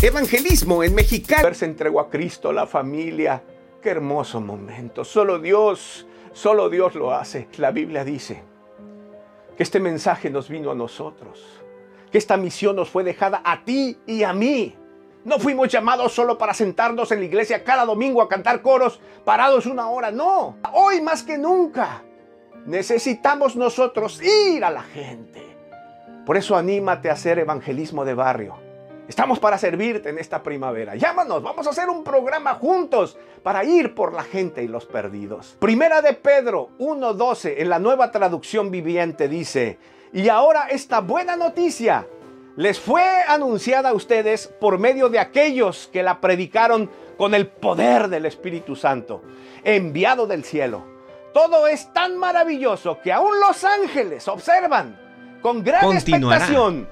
Evangelismo en mexicano. Se entregó a Cristo, la familia. Qué hermoso momento. Solo Dios, solo Dios lo hace. La Biblia dice que este mensaje nos vino a nosotros. Que esta misión nos fue dejada a ti y a mí. No fuimos llamados solo para sentarnos en la iglesia cada domingo a cantar coros parados una hora. No, hoy más que nunca necesitamos nosotros ir a la gente. Por eso anímate a hacer evangelismo de barrio. Estamos para servirte en esta primavera. Llámanos, vamos a hacer un programa juntos para ir por la gente y los perdidos. Primera de Pedro 1.12 en la nueva traducción viviente dice, y ahora esta buena noticia les fue anunciada a ustedes por medio de aquellos que la predicaron con el poder del Espíritu Santo, enviado del cielo. Todo es tan maravilloso que aún los ángeles observan con gran expectación